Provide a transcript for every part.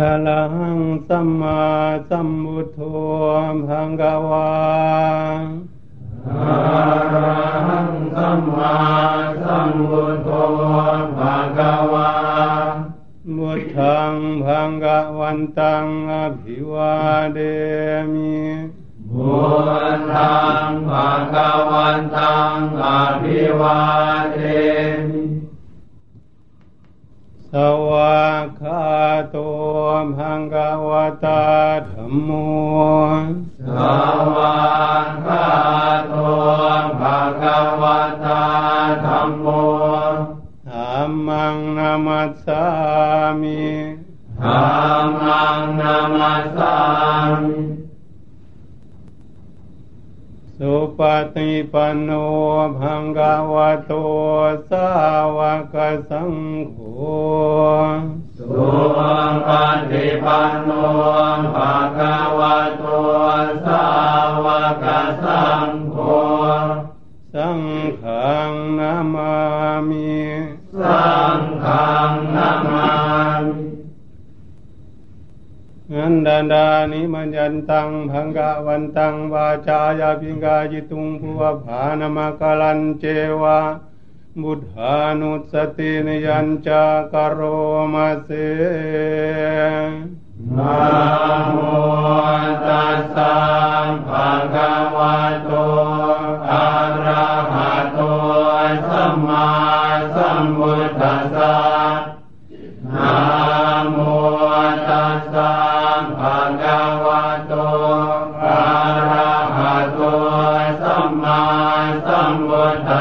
พลังสัมมาสัมพุทโธพังกวาอะระหังสัมมาสัมพุทโธภะคะวาบุตังพังกวันตังอภิวาเดมิบุตังภะคะวันตังอภิวาเดมิส วาคาโตพังกวตาธรรมโมสวาคาโตภะคะวตาธรรมโมธรรมังนามัสสามิธรรมังนามัสสามิ สุปฏิปันโนภังกาวโตสาวกสังโฆสุปฏิปันโนภังกาวโต ดาดานิมัญญันตังพังกวันตังวาจายาปิงกาจิตุงภูวภานมะกลันเจวะบุธานุสตินยัญจากโรมาเสนะโมตัสสะภะคะวะโต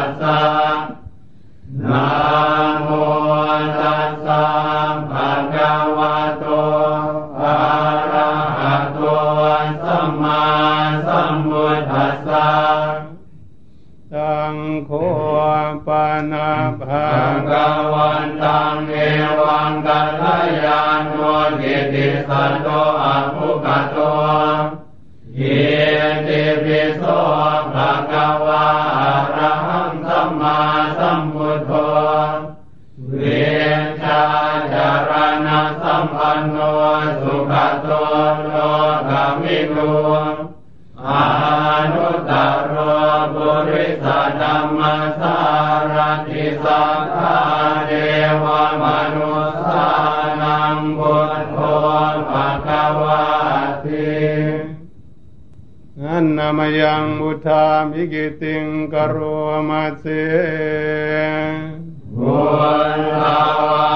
สสะนะโมตัสสะภะคะวะโตอะระหะโตสัมมาสัมพุทธัสสะสังโฆปานาภากวันตังเอวังกัลยาณโนกิติสัตโตอะภุกะโตเยติปิโส พุทามิกิติงกโรมาเสบุญลาวา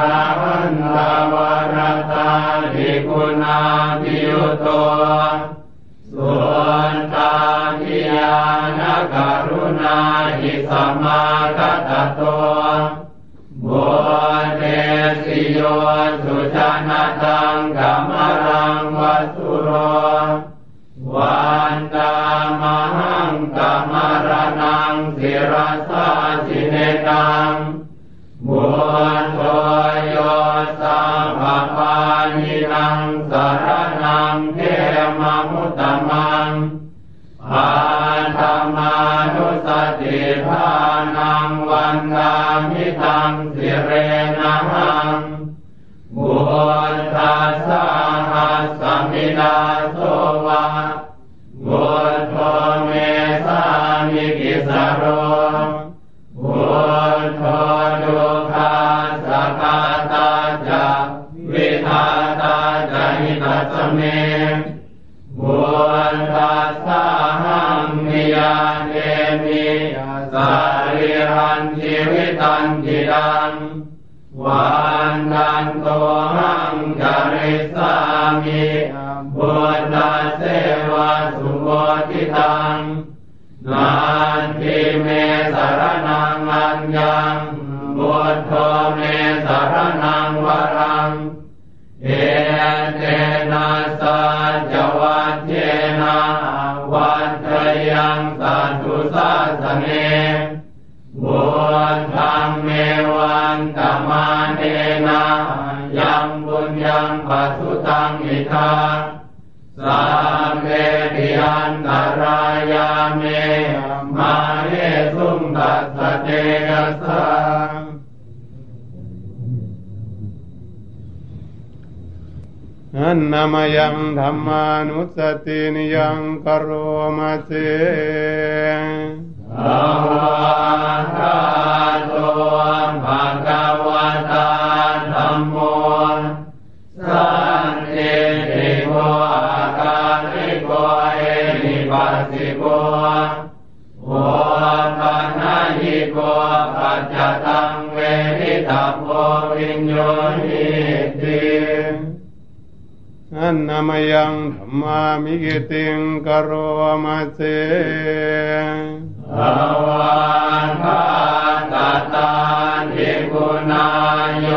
รันตาวรตาภิกุณาภิยุโตสุนตาทิยานกรุณาหิสัมมาคัตโตบุเตสิโยสุจนะตังกัมรังวัสุโรวั นตามหังกัมรนังสิรสาสิเนตังบุญโทโยสัมภปานินังสารนังเทมมุตตมังอาธรรมานุสติภานังวันกามิตังสิเรนะหังบุญทัสสะหัสสมิดาโส น ปัสุตังอิทาสัมเมติอันตรายาเมมาเนสุงตัสเตกัสสะอันนามยังธรรมานุสตินิยังกโรมาเสภะคะคะโตภะคะวะตาธัมโม จจตังเวทิตัพโพวิญโยนิติอันนามยังธรรมามิกิติงกโรมาเสภวันพาตตานิกุณาโย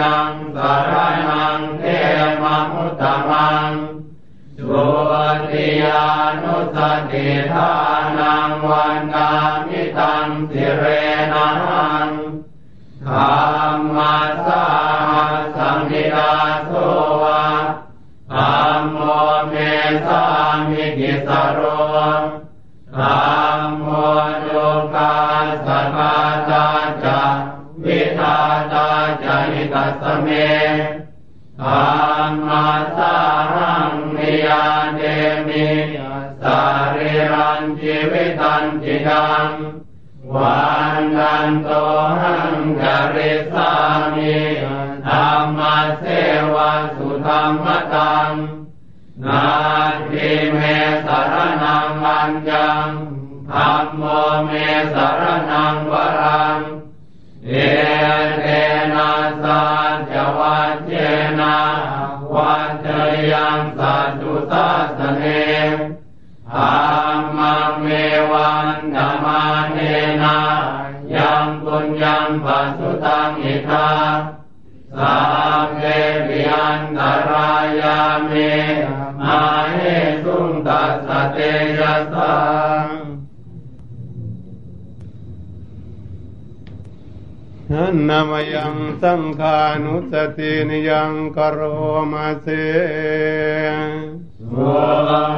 นังสารนังเทมมุตตมังสุติยานุสติทานังวันดามิตังสิเรนังธรรมัสสาสังนิดาโสวะธรรมโมเมสามิกิสโร ตัสเมธรรมัสาหังนิยาเดมิสาริรันจิวิตันจิดังวันดันโตหังกริสามิธรรมเสวะสุธรรมตังนาทิเมสารนังอัญญังธรรมโมเมสารนังวรังเอ เตนะสัจวัจเจนะวัจยังสัจุสัสเนอามังเมวันธรรมาเนนะยังปุญญังปัสสุตังอิทาสัพเพวิอันตรายาเมมาเหสุงตัสเตยสัง นามยังสังขานุสตินิยังกโรมาเสสุ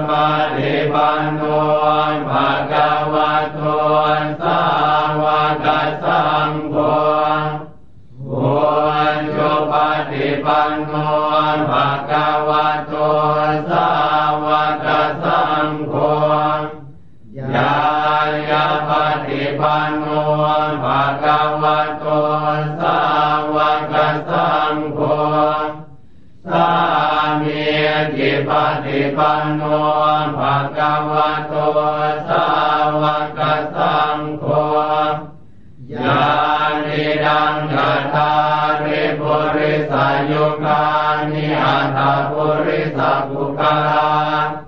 ปฏิปันโนภะคะวะโตสาวกสังโฆโอจุปฏิปันโนภะคะวะโตสาว สาวกสังโฆสามีจิปฏิปันโนภะคะวะโตสาวกสังโฆญาณิดังกตาริปุริสายุคานิอัตถปุริสปุคาเอ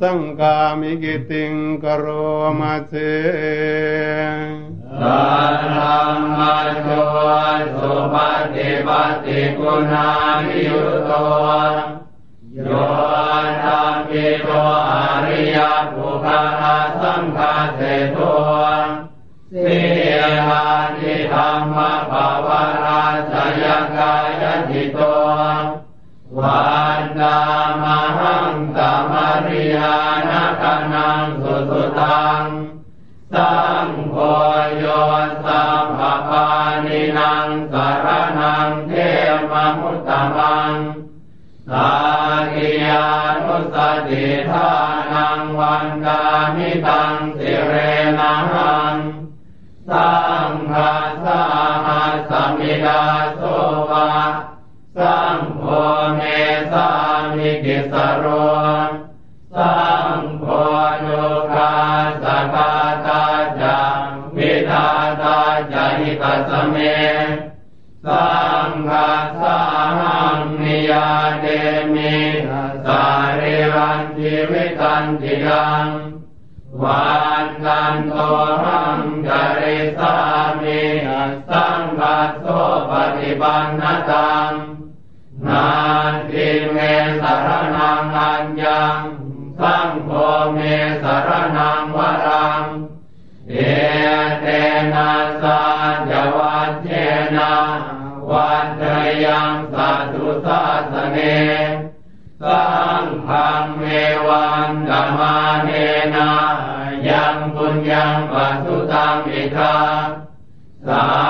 สังกามิกิติงกโรมาเสสัทธัมมาโชสุปฏิปัตติกุณาภิยุตโต สังโฆโยสัมภปานินังสารนังเทมมุตตมังสากิยานุสติทานังวันกามิตังสิเรนังสังฆาสาหัสสมิดาโสวะสังโฆเมสามิกิสโรสัง สเมสังฆาสหังนิยาเดมิสาริรันชีวิตันติยังวันกันโตหังจริสามิสังฆาโสปฏิบันนตังนาทิเมสารนังอัญญังสังโฆเมสารนั เนสังขังเมวันธรรมาเนนะยังปุญญังปัสสุตังอิทาสา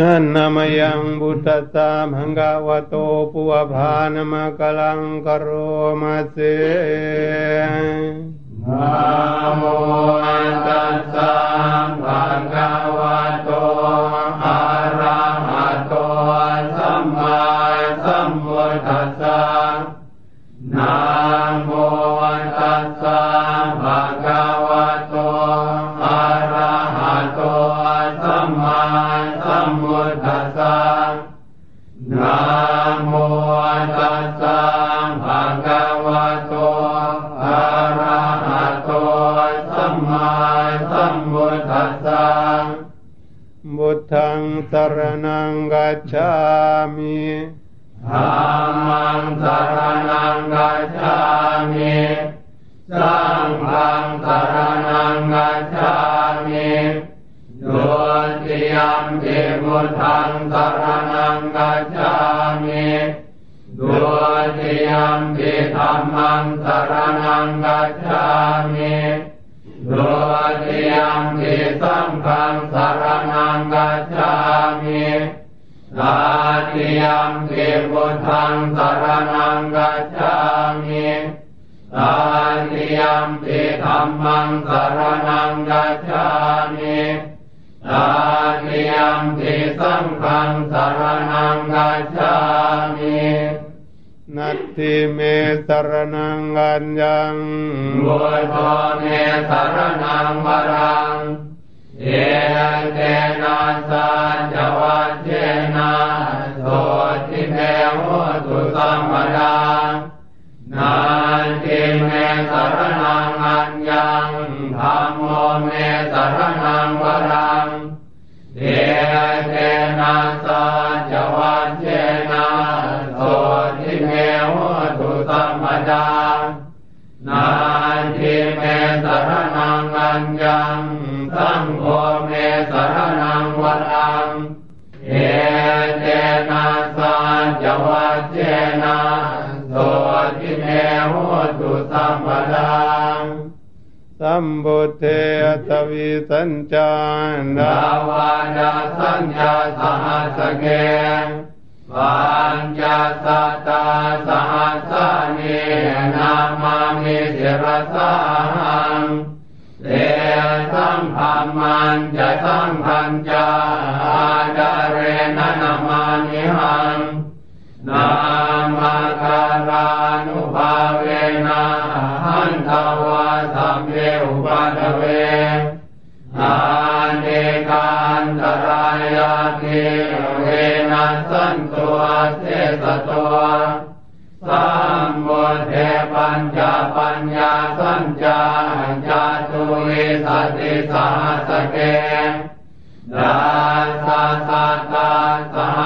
นันนามยังบุตตสามังกาวโตปุวภานมะกลังกโรมาเสนะโมตัสสะภะคะวโตอะระหะโตสัมมาสัมพุทธัสสะา ตาติยัมปิธัมมังสรณังกัจฉามิตาติยัมปิสังฆังสรณังกัจฉามินัตติเมสรนังกัญญังบุตโตเมสรณังวรังเอเตนะสาจวัจเจนะโสติเมโหตุสัมปดานา ทิเมสรณังอัญญังธรรมโมเมสรณังวรังเอเตนะสาจวัจเจนะโสติเมโหตุสัมปดานาทิเมสรนังอัญญังสังโฆเมสรนังวรังเอเจนะสาจวัจเจนะโส โหตุสัมปดาสัมบุเทอตวิสัญจานดาวาดาสัญญาสหัสเกปัญจสัตตาสหัสสานีนามามิสิรสังเตสัมพัมมันจะสัมพันจาอาดาเรนนามานิหังนาารานุภาเวนะหันตวาสัมเวอุปัฏเวอาเนกันตรายาติเวนัสันตัวเสสตัวสัมโมเทปัญจปัญญาสัญจาจาตุวิสติสหัสเกดาสาสตาสหัสสา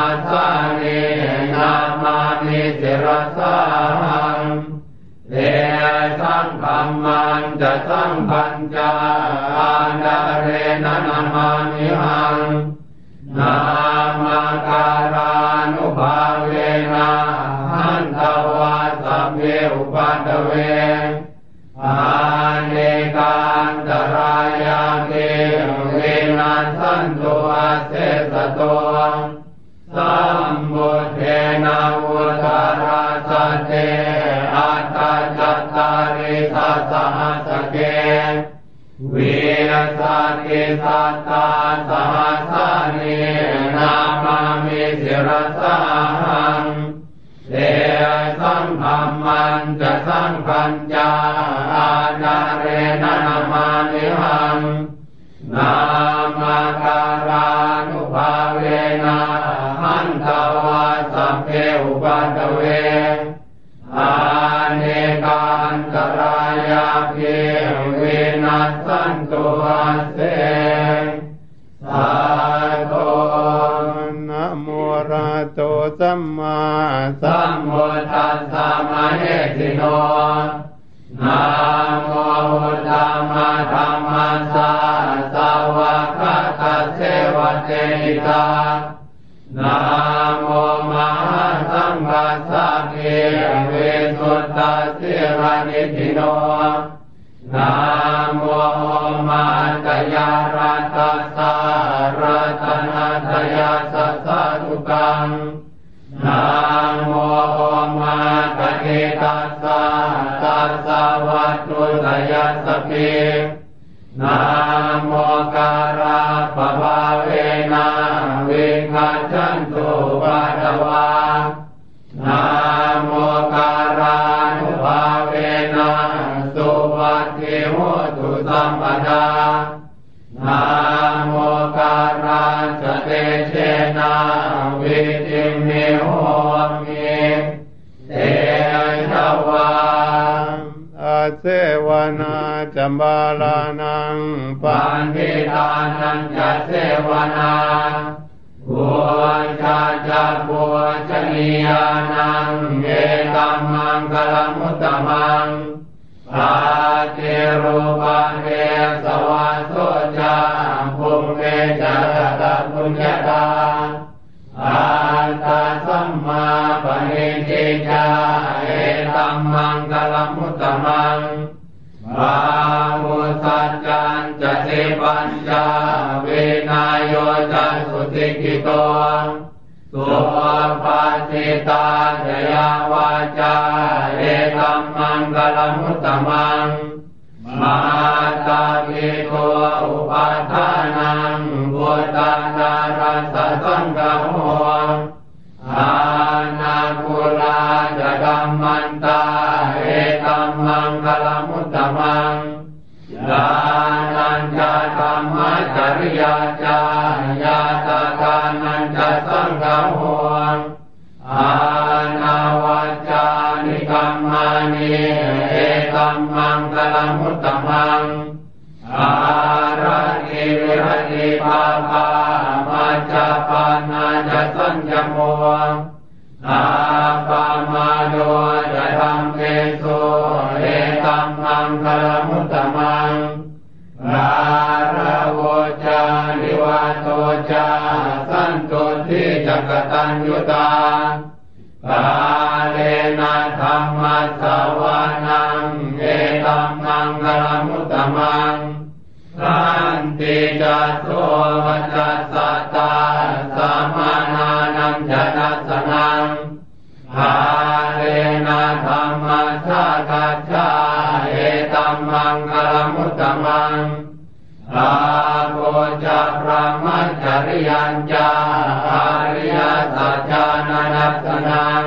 สังพันจาอาดาเรนนามานิหังนามาการานุภาเวนะหันตวาสัมเวอุปัฏเวอาเนกันตรายาเกเวนัสันตุอาเสสโตสัมบุเทนาวุตาราสเตอัตตาจัตตาริสัสหัส ติสัตตาสหัสานนามามิสิรัสหังเดสังพัมมันจะสังพัญญาอาจารเรนนามานิหัง สัมมาสัมพุทธัสสะมะเนติโนนะโมพุทธมะธรรมะสาสาวะคะตะเสวะเตหิตานะโมมหาสังฆัสสะเกเวสุตตะเสระนิธิโนนะโมมาตยารัตสารัตนาตยาสัสสะทุกัง วัตุสยัสสะปินะโมการาปภาเวนาวิคัจันตุปะตตวานะโมการานุภาเวนาสุวัติโหตุสัมปทา เสวนาจัมบาลานังปัปันนทิทานันจะเสวนาบัวชาจะบัวชนียานังเอตัมมังคลมุตตมังปาเจรูปะเทสวะโสจาภุมเมจัตตะปุญญาตาอาตาสัมมาปณิติจา ตัมมังคลมุตตมังบามุสัจจันจะเทปัญจาเวนายโยจันสุติกิโตสุปาสิตาจยาวาจาเอตัมมังกลมุตตมังมาตาภิโกอุปาทานังบุตตานารัสสังกโม มมังคลมุตตมังยานันจะธรรมจริยาจายาตาทานันจะสังฆโหอานาวัจานิกรรมานิเอตัมมังคลมุตตมังอารานิวิรติปาปามาจาปานาจสัญญโมอาปามาโด คลมุตตมังราระโวจานิวาโตจาสันตุทิจักตัญญุตากาเลนะธรรมะสวานังเอตัมมังคลมุตตมังสันติจัตโตวัจจ งอาโกจะพระมัจจริยัญจาอาริยสัจจานานัสนัง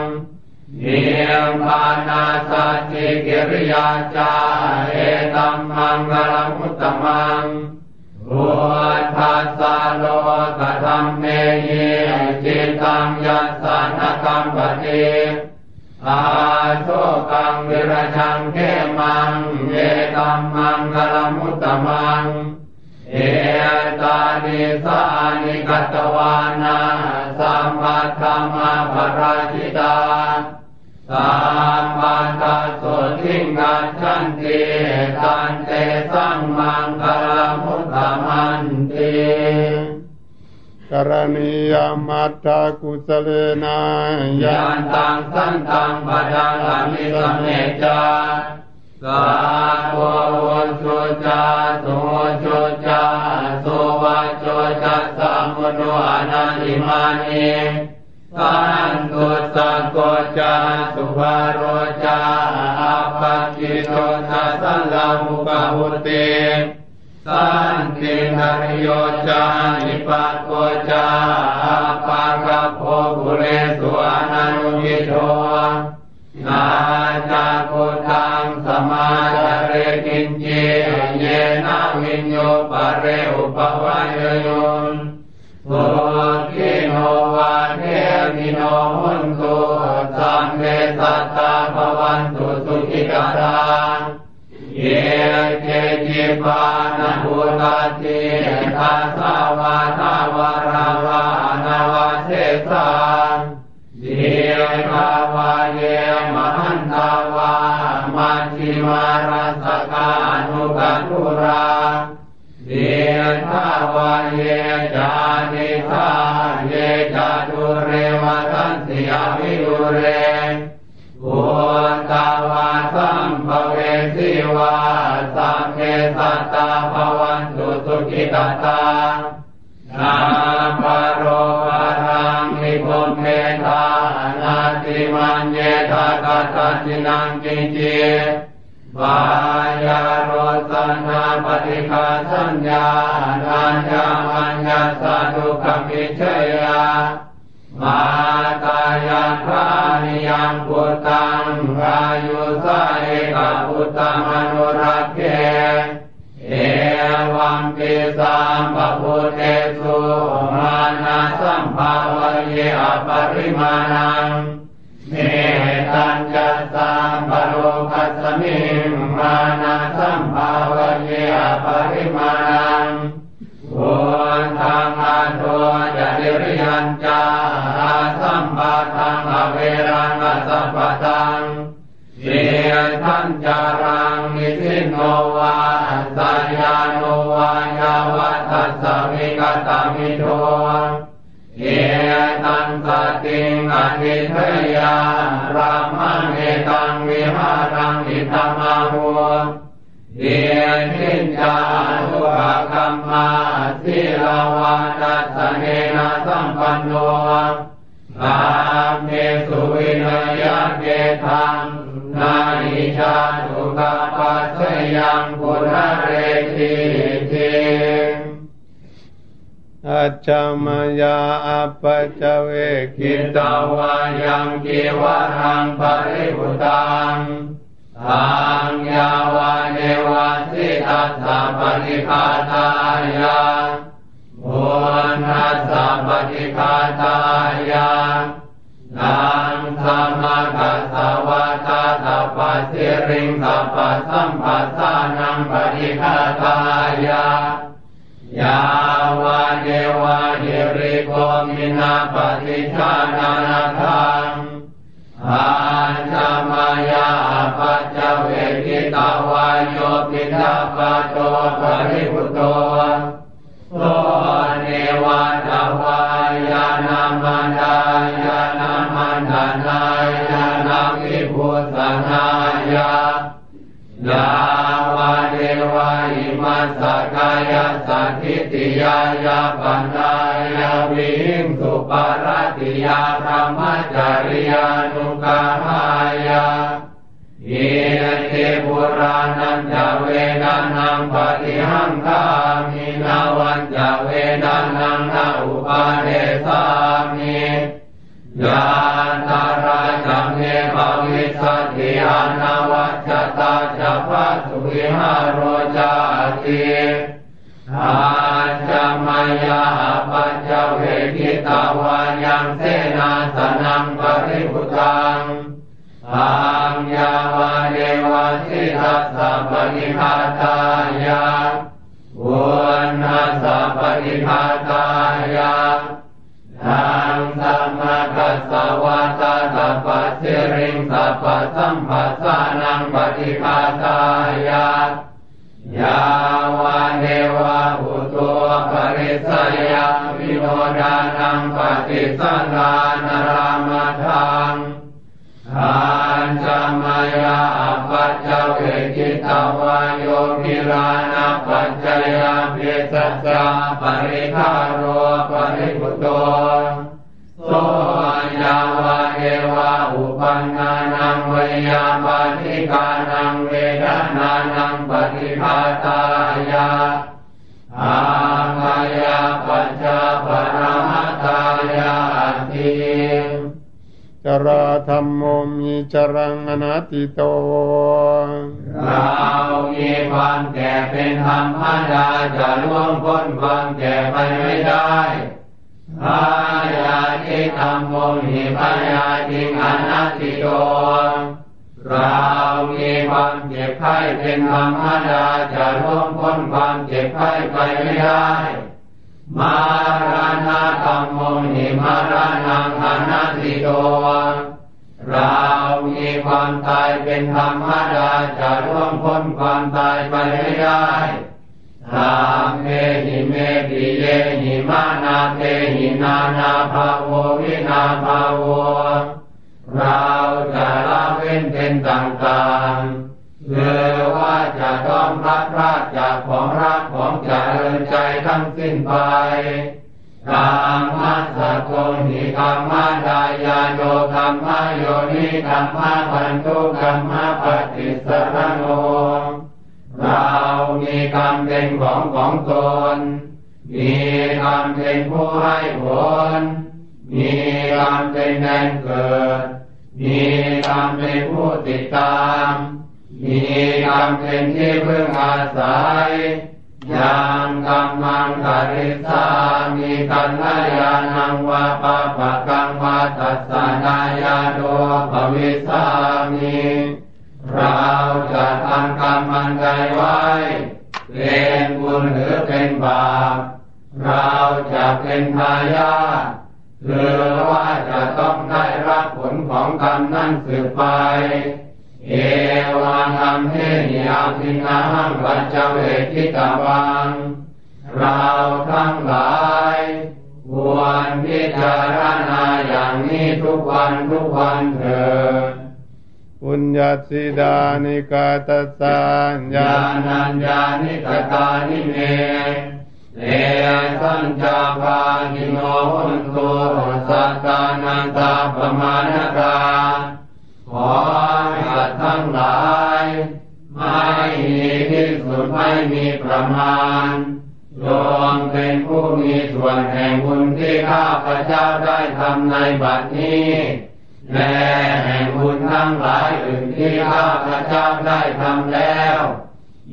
เนียมปานาสัจจิกิริยาจาเอตัมมังกลมุตตมังพุทัสสะโลกธรรมเมหิจิตังยัสสนกัมปติอา โชกังวิรชังเขมังเอตัมมังกลมุตตมัง เอตานิสานิกัตวานาสัมปัตธรรมาปราชิตาสัมปัตตสุทิงกัจฉันติตันเตสังมังคลมุตตมันติ กรณียมัตตากุสเลนะยันตังสันตังปะดังอมิสมเนจากาโวโวชุจาสุโหชุจาสุวัจโจจัสสะมุโนอนันติมานิสันตุสะโกจาสุภาโรจาอาปัจจิโตทัสสะลามุปะหุติ สันตินริโยจานิปัสโกจาปะกะโพบุเรสวานานุยิโตนาจาคุตังสมาจเรกินเจเยนาวิญโยปะเรอุปวัยโยนโสติโนวาเทมิโนหุนตุสัมเมสัตตาภวันตุสุขิกาตา ปานหุตติทัสสาวาทาวราวานาวาเทสาเดียกาวาเยมหันตาวามัชิมารัสกานุกัตุราเดียทาวาเย ตตานาปโรปารังนิพมเมตานาติมันเยทากัตตินังกิจิวายาโรสันาปฏิคาสัญญานาญามัญญาสาธุขมิเชยามาตายาคานิยังพุตตังอายุสาเอกพุตตมนุรักเกังปิสัมปพุเตสุมานาสัมภาวะเยอปริมาณังเมตัญจะสัมปโรคัสสมิงมานาสัมภาวะเยอปริมาณังบุญทางอาโทจะเดริยัญจาอาสัมปะทังอเวรังอสัพพตังเสียทัญจารังนิสินโนวา ติงอธิเทยารามังเอตังวิหารังอิตมาหุเดียนิจจาทุกขรรมาสิลาวานัสเนนะสัมปันโนอามเมสุวินยะเกทังนานิชาทุกขปัสยังปุณเรติ อัจจมยาอัปปจเวกิตาวายังกิวะรังปริบุตังทังยาวาเนวาสิตัสสะปฏิฆาตายาบุญทัสสะปฏิฆาตายานังธรรมกัสสวะตาตัปปะสิริงสัพพะสัมปัสสานังปฏิฆาตายายา วาเดวาหิริโกมินาปฏิชานานาทังอาจามายาปัจจเวกิตาวายโยปิดาปโตปริพุตโตโสเนวาตาวายานามันดายานามันดานายานาวิพุตนายายาวาเดา สสกายสัทิติยายาปัญญายาวิหิงสุปารติยาพระมจาริยานุกาหายาเยเทปุรานันจเวดันังปฏิหังคามินาวันจเวดันังนาอุปาเดสามิยาตาราจังเนภวิสัติอานาวัจตาจะพัสุวิหารโรจา ติอาจามายาปัจจเวกิตาวายังเสนาสนังปริพุตังอังยาวาเดวาสิทัสสะปฏิฆาตายาบุญนัสสะปฏิฆาตายาทังสัมมากัสสวะตาสัพพะสิริงสัพพสัมปัสสานังปฏิฆาตายา ยาวาเดวะอุตุปริสยาวิโนดานังปฏิสันดานรามทังอาจามายาปัจจเวกิตาวายโยมิรานะปัจจยาเปสัสสะปริคาโรปริพุตโตโสยาวาเอวะอุปันนานังเวยาปาทิกานังเวทนา จรารราธรรมโมมีจรังอนัตติโต เรามีความแก่เป็นธรรมดาจะล่วงพ้นความแก่ไปไม่ได้พายาทิธรรมโมหิพายาทิงอนัตติโต เรามีความเจ็บไข้เป็นธรรมดาจะล่วงพ้นความเจ็บไข้ไปไม่ได้ มาราณาธรรมโมหิมารานังอนัตติโตเรามีความตายเป็นธรรมดาจะล่วงพ้นความตายไปไม่ได้ธรรมเมหิเมปิเยหิมานาเทหินานาภาโววินาภาโวเราจะละเว้นเป็นต่างๆ รากจากของรักของเจริญใจทั้งสิ้นไปกามมัสะโกหิกรรมดายาโยธรรมโยนิธรรมพันธุกรรมปฏิสรโนเรามีกรรมเป็นของของตน มีกรรมเป็นผู้ให้ผล มีกรรมเป็นแดนเกิด มีกรรมเป็นผู้ติดตาม มีกรรมเป็นที่พึ่งอาศัยยังกรรมังกริสามีกัลยาณังวาปะปะกังวาตัสสนายาโดภวิสามีเราจะทำกรรมมันใดไว้ เป็นบุญหรือเป็นบาป เราจะเป็นทายาทหรือว่าจะต้องได้รับผลของกรรมนั้นสืบไป เอวังธรรมเทนิยาสินังปัจเวทิตาวัง เราทั้งหลายควรพิจารณาอย่างนี้ทุกวันทุกวันเถิดปุญญาสิดานิกาตสัญญาญาณัญญานิกตานิเมเตสัญจาภากิโนหุนตุสัตตานันตาปมาณกา ขอสัตว์ทั้งหลาย ไม่มีที่สุดไม่มีประมาณจงเป็นผู้มีส่วนแห่งบุญที่ข้าพระเจ้าได้ทำในบัดนี้และแห่งบุญทั้งหลายอื่นที่ข้าพระเจ้าได้ทำแล้ว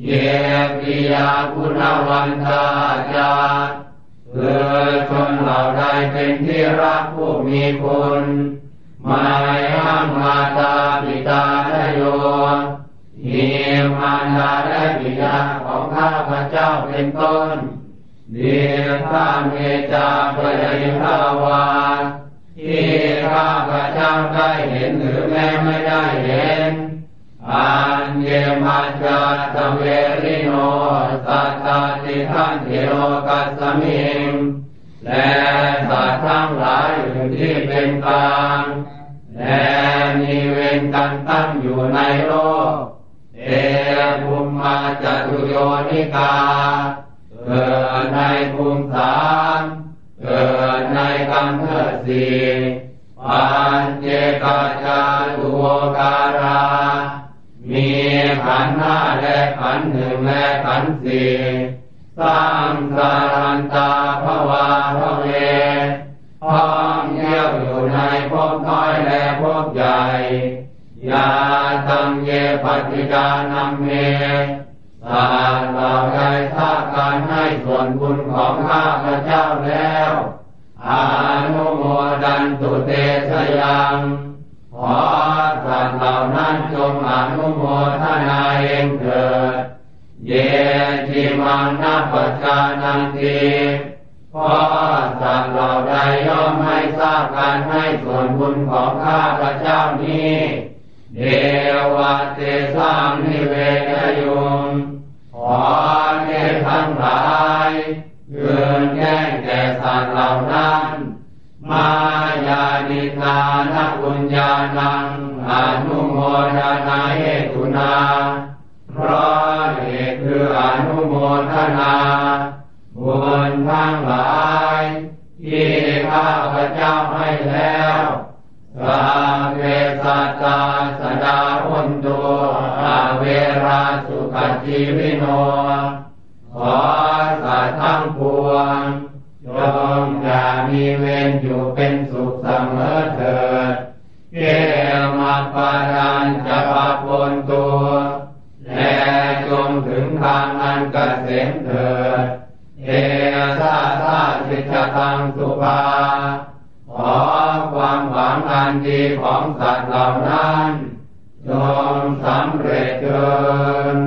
เยปิยาคุณวันตาจาเพื่อชนเหล่าใดเป็นที่รักผู้มีคุณ ม่ห้ามมาตาปิตาและโยมีมารดาและบิดาของข้าพระเจ้าเป็นต้นเดียข้าเมจาปยยภาวาที่ข้าพระเจ้าได้เห็นหรือแม้ไม่ได้เห็นอันเยมาจาตเวริโนสัตตาติทันเทโรกัสมิงและสัตว์ทั้งหลายอื่นที่เป็นกลาง และมีเวรกันตั้งอยู่ในโลกเอภูมิมาจตุโยนิกา เกิดในภูมิสามเกิดในกรรมเทสีปัญเจกาจาตุโวการา มีขันธ์ห้าและขันธ์หนึ่งและขันธ์สี่สร้างสารันตาภวาภเว ปฏิกานัมเมสาเราได้ทราบการให้ส่วนบุญของข้าพระเจ้าแล้วอนุโมดันตุเตชยังขอสัตว์เหล่านั้นจงอนุโมทนาเองเถิด เยจิมังนัปจานันติพราะสัตว์เหล่าใดย่อมให้ทราบการให้ส่วนบุญของข้าพระเจ้านี้ เดวะเตสามนิเวทยุงขอเทพทั้งหลายเกินแก้งแก่สัตว์เหล่านั้น มายานิทานักุญญาณังอนุโมทนาเหตุนาเพราะเหตุคืออนุโมทนาบุญทั้งหลาย ที่ข้าพเจ้าให้แล้ว สัพเพสัตตาสดาหุนตุอาเวราสุขจีวิโน ขอสัตว์ทั้งปวงจงอย่ามีเวรอยู่เป็นสุขเสมอเถิดเกรันจะปะปนตัวและจงถึงทางอันเกษมเถิดเอสาสาสิจตังสุภาขอ ความหวังอันดีของสัตว์เหล่านั้นจงสำเร็จเถิด